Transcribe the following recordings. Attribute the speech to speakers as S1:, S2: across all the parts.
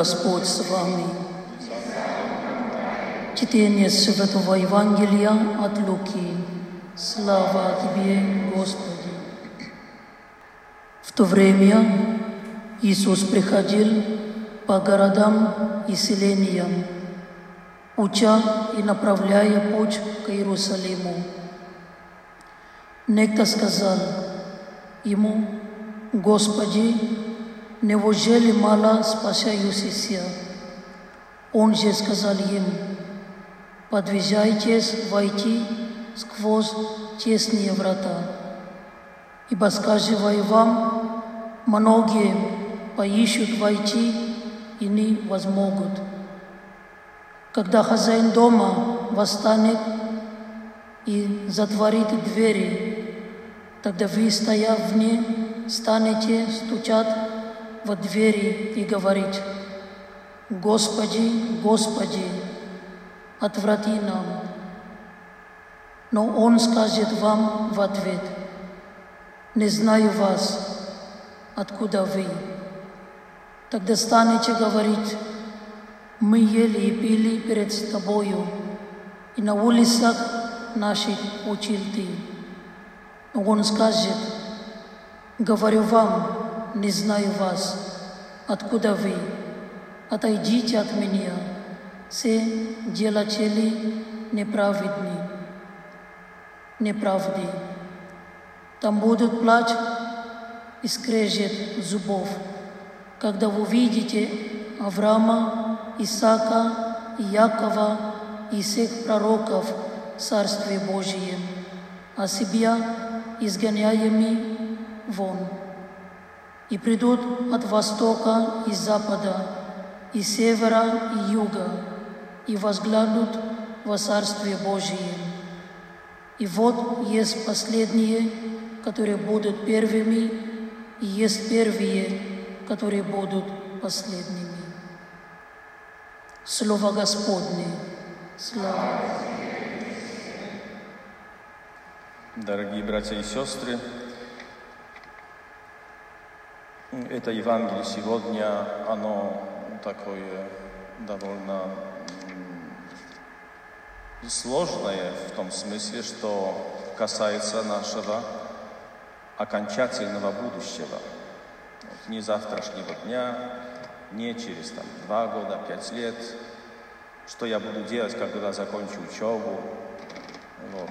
S1: Господь
S2: с вами. Чтение Святого Евангелия от Луки. Слава Тебе, Господи. В то время Иисус приходил по городам и селениям, уча и направляя путь к Иерусалиму. Некто сказал ему, Господи, неужели мало спасающихся? Он же сказал им, подвизайтесь войти сквозь тесные врата. Ибо, сказываю вам, многие поищут войти и не возмогут. Когда хозяин дома восстанет и затворит двери, тогда вы, стоя вне, станете стучать во двери и говорить, «Господи, Господи, отврати нам». Но Он скажет вам в ответ, «Не знаю вас, откуда вы». Тогда станете говорить, «Мы ели и пили перед Тобою, и на улицах наших учил Ты». Но Он скажет, «Говорю вам, не знаю вас, откуда вы, отойдите от меня, все делатели неправедны, неправды. Там будут плач и скрежет зубов, когда вы увидите Авраама, Исаака и Якова и всех пророков Царстве Божьем, а себя изгоняемыми вон. И придут от востока и запада, и севера и юга, и возглянут во Царствие Божие. И вот есть последние, которые будут первыми, и есть первые, которые будут последними. Слово Господне. Слава.
S3: Дорогие братья и сестры, это Евангелие сегодня, оно такое довольно сложное в том смысле, что касается нашего окончательного будущего. Вот, не завтрашнего дня, не через там, два года, пять лет, что я буду делать, когда закончу учебу, вот.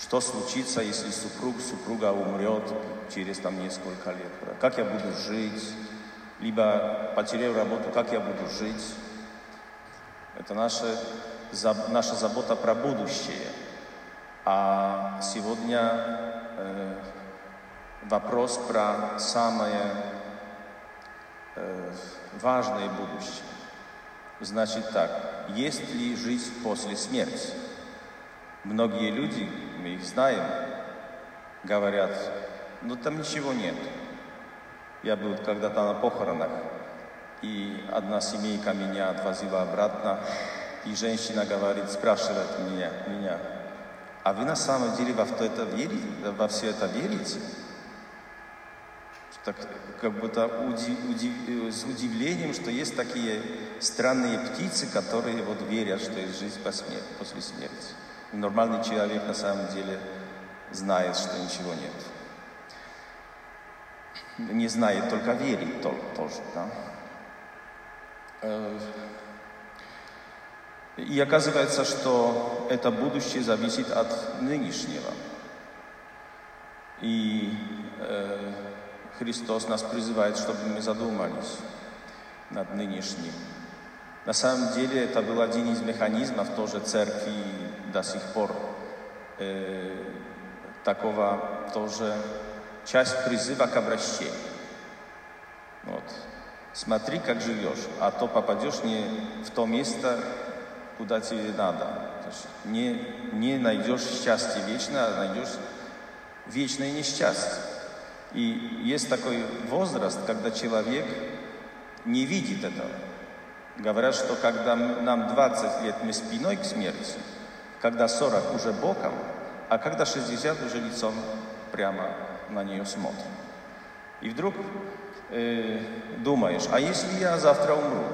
S3: Что случится, если супруг, супруга умрет через там несколько лет, как я буду жить, либо потеряю работу, как я буду жить. Это наша, наша забота про будущее. А сегодня э, вопрос про самое э, важное будущее. Значит так, есть ли жизнь после смерти? Многие люди, мы их знаем, говорят, ну там ничего нет. Я был когда-то на похоронах, и одна семейка меня отвозила обратно, и женщина говорит, спрашивает меня, меня а вы на самом деле во, это верите, во все это верите? Так, как будто удив, удив, с удивлением, что есть такие странные птицы, которые вот верят, что есть жизнь после смерти. Нормальный человек на самом деле знает, что ничего нет. Не знает, только верит тоже. Да? И оказывается, что это будущее зависит от нынешнего. И э, Христос нас призывает, чтобы мы задумались над нынешним. На самом деле это был один из механизмов тоже церкви до сих пор э, такого тоже часть призыва к обращению. Вот. Смотри, как живешь, а то попадешь не в то место, куда тебе надо. Не, не найдешь счастье вечное, а найдешь вечное несчастье. И есть такой возраст, когда человек не видит этого. Говорят, что когда нам 20 лет мы спиной к смерти, когда 40 уже боком, а когда 60 уже лицом прямо на нее смотрим. И вдруг э, думаешь, а если я завтра умру?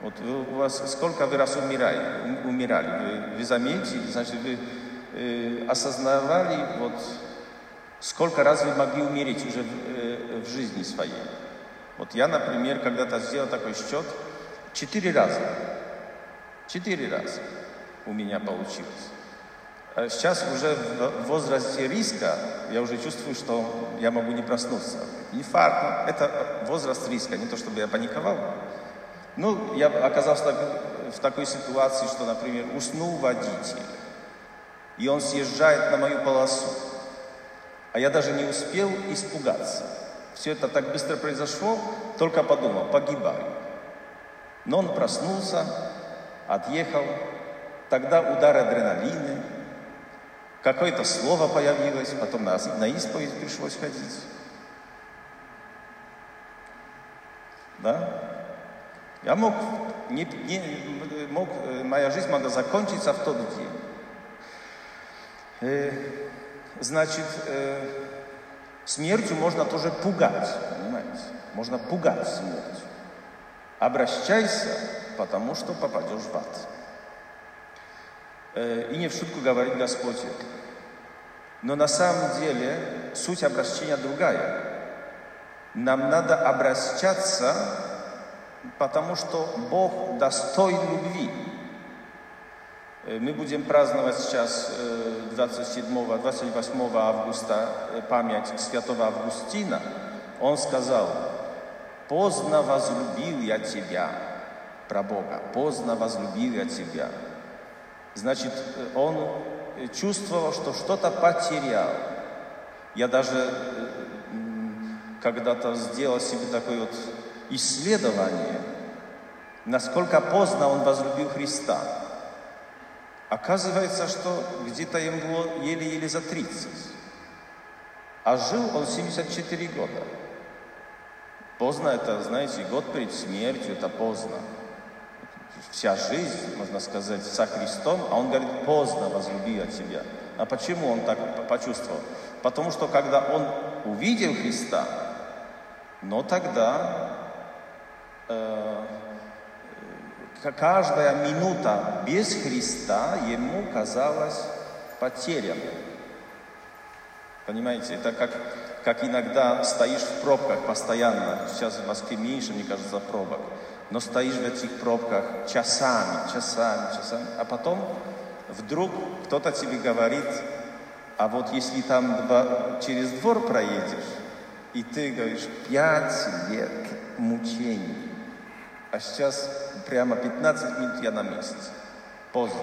S3: Вот у вас сколько вы раз умирали? умирали? Вы, вы заметили, значит, вы э, осознавали, вот, сколько раз вы могли умереть уже в, э, в жизни своей? Вот я, например, когда-то сделал такой счет, четыре раза. Четыре раза у меня получилось. А сейчас уже в возрасте риска я уже чувствую, что я могу не проснуться. Инфаркт, это возраст риска, не то чтобы я паниковал. Ну, я оказался в такой ситуации, что, например, уснул водитель, и он съезжает на мою полосу, а я даже не успел испугаться. Все это так быстро произошло, только подумал, погибаю. Но он проснулся, отъехал, тогда удар адреналина, какое-то слово появилось, потом на, на исповедь пришлось ходить. Да? Я мог, не, не, мог, моя жизнь могла закончиться в тот день. Э, значит, э, Смертью можно тоже пугать, понимаете? Можно пугать смертью. Обращайся, потому что попадешь в ад. Э, и не в шутку говорит Господь. Но на самом деле суть обращения другая. Нам надо обращаться, потому что Бог достоин любви. Э, мы будем праздновать сейчас 27-28 э, августа память святого Августина. Он сказал, поздно возлюбил я тебя, про Бога, поздно возлюбил я тебя. Значит, он чувствовал, что что-то потерял. Я даже когда-то сделал себе такое вот исследование, насколько поздно он возлюбил Христа. Оказывается, что где-то ему было еле-еле за 30. А жил он 74 года. Поздно это, знаете, год перед смертью, это поздно. Вся жизнь, можно сказать, со Христом, а он говорит, поздно возлюбил от тебя. А почему он так почувствовал? Потому что когда он увидел Христа, но тогда э, каждая минута без Христа ему казалась потерянной. Понимаете, это как, как иногда стоишь в пробках постоянно. Сейчас в Москве меньше, мне кажется, пробок. Но стоишь в этих пробках часами, часами, часами. А потом вдруг кто-то тебе говорит, а вот если там два, через двор проедешь, и ты говоришь, пять лет мучений, а сейчас прямо 15 минут я на месте. Поздно.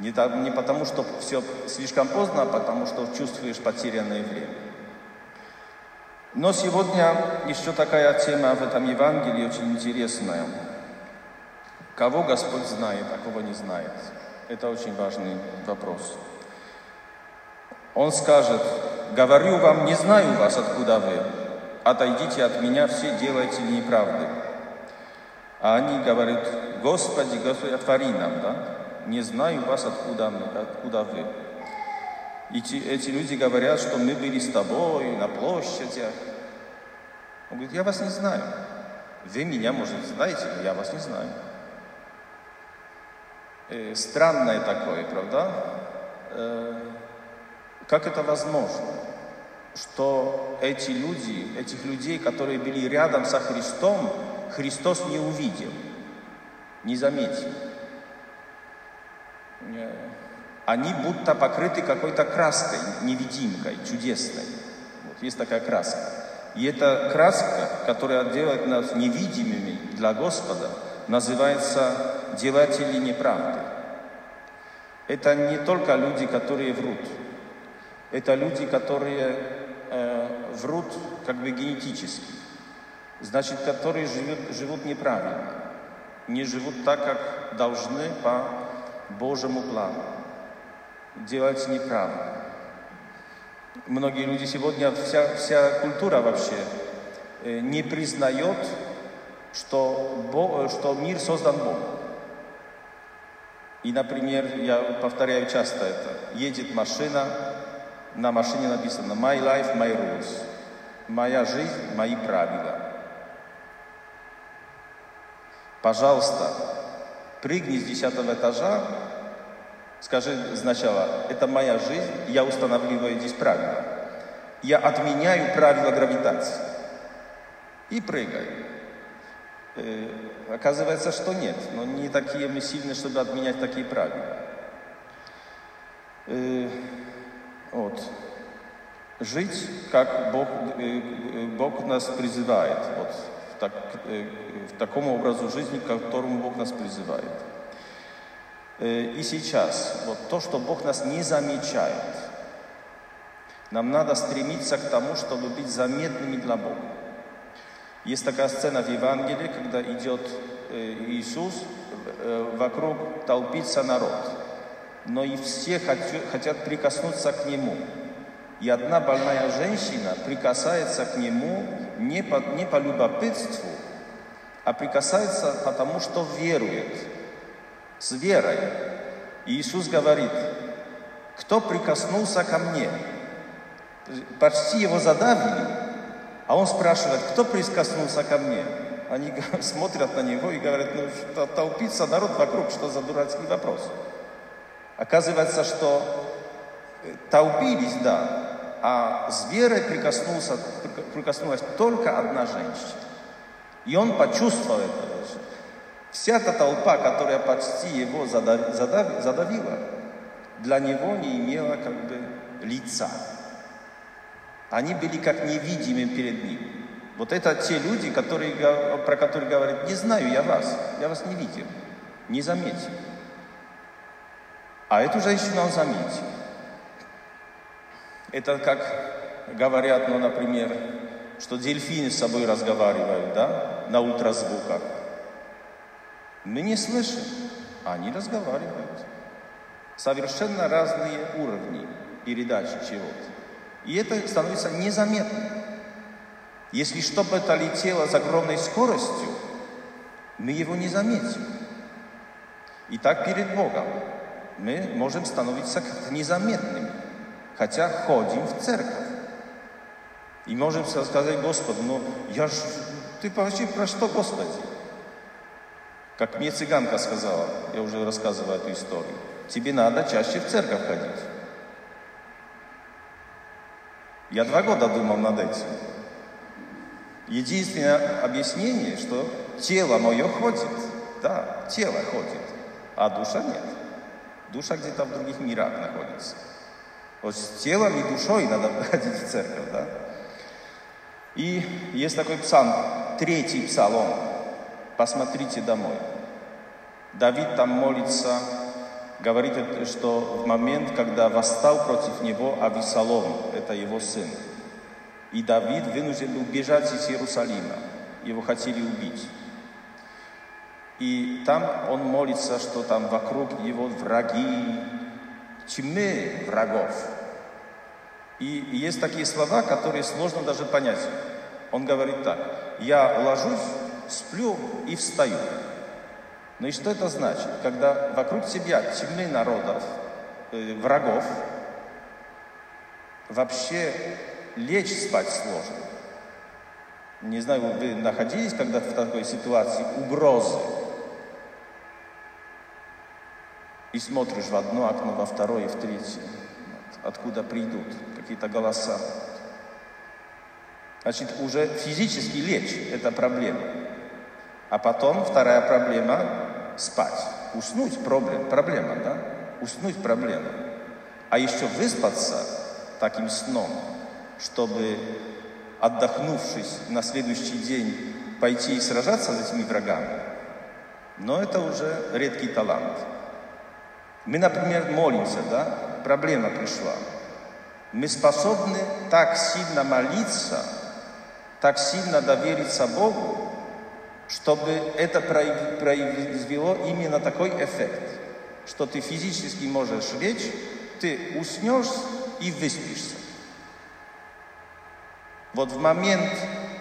S3: Не, не потому, что все слишком поздно, а потому, что чувствуешь потерянное время. Но сегодня еще такая тема в этом Евангелии очень интересная. Кого Господь знает, а кого не знает. Это очень важный вопрос. Он скажет, говорю вам, не знаю вас, откуда вы. Отойдите от меня, все делайте неправды. А они говорят, Господи, Господи, отвори нам, да? Не знаю вас, откуда, откуда вы. И эти, люди говорят, что мы были с тобой на площадях. Он говорит, я вас не знаю. Вы меня, может, знаете, но я вас не знаю. Э, странное такое, правда? Э, как это возможно? Что эти люди, этих людей, которые были рядом со Христом, Христос не увидел, не заметил. Они будто покрыты какой-то краской, невидимкой, чудесной. Вот есть такая краска. И эта краска, которая делает нас невидимыми для Господа, называется делатели неправды. Это не только люди, которые врут. Это люди, которые э, врут как бы генетически. Значит, которые живут, живут неправильно. Не живут так, как должны по Божьему плану. Делать неправильно. Многие люди сегодня, вся, вся культура вообще э, не признает, что, Бог, что мир создан Богом. И, например, я повторяю часто это, едет машина, на машине написано «My life, my rules». Моя жизнь, мои правила. Пожалуйста, прыгни с десятого этажа, скажи сначала, это моя жизнь, я устанавливаю здесь правила. Я отменяю правила гравитации. И прыгай. Э, оказывается, что нет, но не такие мы сильные, чтобы отменять такие правила. Э, вот. Жить, как Бог, э, Бог нас призывает, вот, так, в таком образу жизни, к которому Бог нас призывает. И сейчас, вот то, что Бог нас не замечает, нам надо стремиться к тому, чтобы быть заметными для Бога. Есть такая сцена в Евангелии, когда идет э, Иисус, э, вокруг толпится народ, но и все хотят прикоснуться к Нему. И одна больная женщина прикасается к Нему не по, не по любопытству, а прикасается потому, что верует, с верой. И Иисус говорит, кто прикоснулся ко мне? Почти его задавили, а он спрашивает, кто прикоснулся ко мне? Они смотрят на него и говорят, ну, что толпится народ вокруг, что за дурацкий вопрос? Оказывается, что э, толпились, да, а с верой прикоснулся, прикоснулась только одна женщина. И он почувствовал это. Вся эта толпа, которая почти его задавила, для него не имела как бы лица. Они были как невидимы перед ним. Вот это те люди, которые, про которые говорят, не знаю я вас, я вас не видел, не заметил. А эту женщину он заметил. Это как говорят, ну, например, что дельфины с собой разговаривают, да, на ультразвуках. Мы не слышим, а они разговаривают. Совершенно разные уровни передачи чего-то. И это становится незаметным. Если что-то летело с огромной скоростью, мы его не заметим. И так перед Богом мы можем становиться как-то незаметными, хотя ходим в церковь. И можем сказать Господу, ну я ж, ты почти про что, Господи? Как мне цыганка сказала, я уже рассказывал эту историю, тебе надо чаще в церковь ходить. Я два года думал над этим. Единственное объяснение, что тело мое ходит. Да, тело ходит, а душа нет. Душа где-то в других мирах находится. Вот с телом и душой надо ходить в церковь, да? И есть такой псалм, третий псалом. Посмотрите домой. Давид там молится говорит, что в момент, когда восстал против него Ависалом, это его сын, и Давид вынужден был бежать из Иерусалима, его хотели убить. И там он молится, что там вокруг его враги, тьмы врагов. И есть такие слова, которые сложно даже понять. Он говорит так, я ложусь, сплю и встаю. Ну и что это значит? Когда вокруг тебя тьмы народов, э, врагов, вообще лечь спать сложно. Не знаю, вы находились когда-то в такой ситуации угрозы. И смотришь в одно окно, во второе, в третье. Откуда придут какие-то голоса. Значит, уже физически лечь – это проблема. А потом вторая проблема спать. Уснуть проблем, проблема, да? Уснуть проблема. А еще выспаться таким сном, чтобы отдохнувшись на следующий день, пойти и сражаться с этими врагами, но это уже редкий талант. Мы, например, молимся, да, проблема пришла. Мы способны так сильно молиться, так сильно довериться Богу, чтобы это произвело именно такой эффект, что ты физически можешь лечь, ты уснешь и выспишься. Вот в момент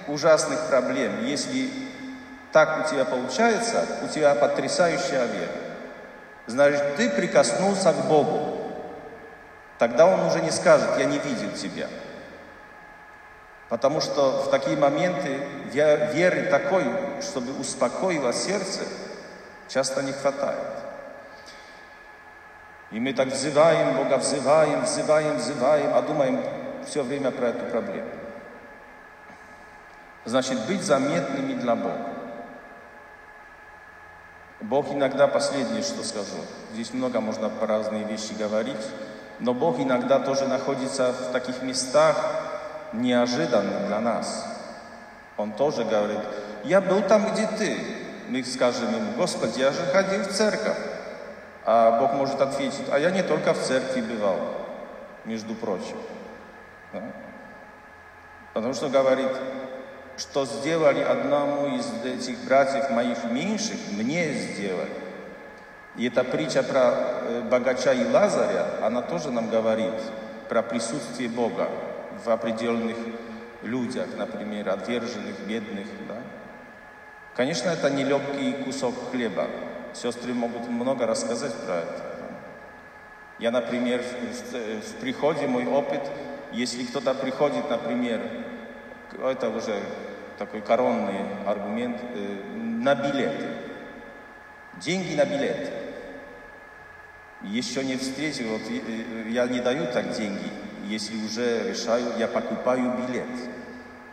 S3: ужасных проблем, если так у тебя получается, у тебя потрясающая вера. Значит, ты прикоснулся к Богу. Тогда Он уже не скажет, я не видел тебя. Потому что в такие моменты веры такой, чтобы успокоило сердце, часто не хватает. И мы так взываем Бога, взываем, взываем, взываем, а думаем все время про эту проблему. Значит, быть заметными для Бога. Бог иногда, последнее, что скажу, здесь много можно по разные вещи говорить, но Бог иногда тоже находится в таких местах, неожиданных для нас. Он тоже говорит, я был там, где ты. Мы скажем ему, Господи, я же ходил в церковь. А Бог может ответить, а я не только в церкви бывал, между прочим. Да? Потому что говорит, что сделали одному из этих братьев моих меньших, мне сделали. И эта притча про э, богача и Лазаря, она тоже нам говорит про присутствие Бога в определенных людях, например, отверженных, бедных. Да? Конечно, это не легкий кусок хлеба. Сестры могут много рассказать про это. Я, например, в, в приходе мой опыт, если кто-то приходит, например, это уже такой коронный аргумент, э, на билеты. Деньги на билеты. Еще не встретил, вот э, я не даю так деньги, если уже решаю, я покупаю билет.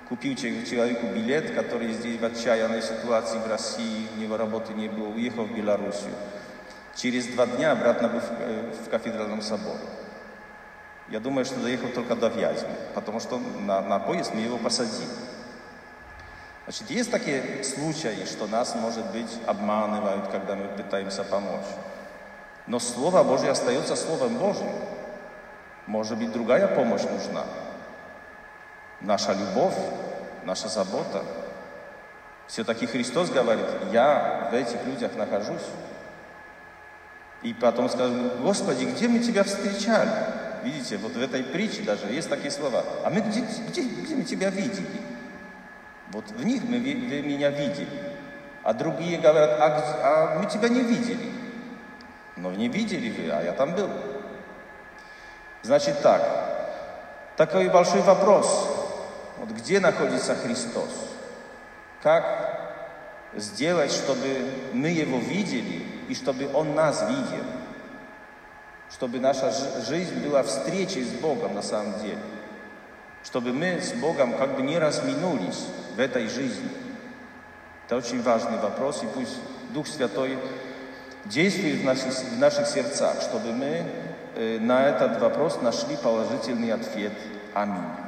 S3: Купил человеку билет, который здесь в отчаянной ситуации в России, у него работы не было, уехал в Белоруссию. Через два дня обратно был в, э, в кафедральном соборе. Я думаю, что доехал только до Вязьмы, потому что на, на поезд мы его посадили. Значит, есть такие случаи, что нас, может быть, обманывают, когда мы пытаемся помочь. Но Слово Божье остается Словом Божьим. Может быть, другая помощь нужна. Наша любовь, наша забота. Все-таки Христос говорит, я в этих людях нахожусь. И потом скажем, Господи, где мы Тебя встречали? Видите, вот в этой притче даже есть такие слова. А мы где, где, где мы Тебя видели? Вот в них мы, вы меня видели. А другие говорят, а, а мы Тебя не видели. Но не видели вы, а я там был. Значит так, такой большой вопрос. Вот где находится Христос? Как сделать, чтобы мы Его видели и чтобы Он нас видел? Чтобы наша жизнь была встречей с Богом на самом деле. Чтобы мы с Богом как бы не разминулись в этой жизни. Это очень важный вопрос, и пусть Дух Святой действует в наших, в наших сердцах, чтобы мы на этот вопрос нашли положительный ответ. Аминь.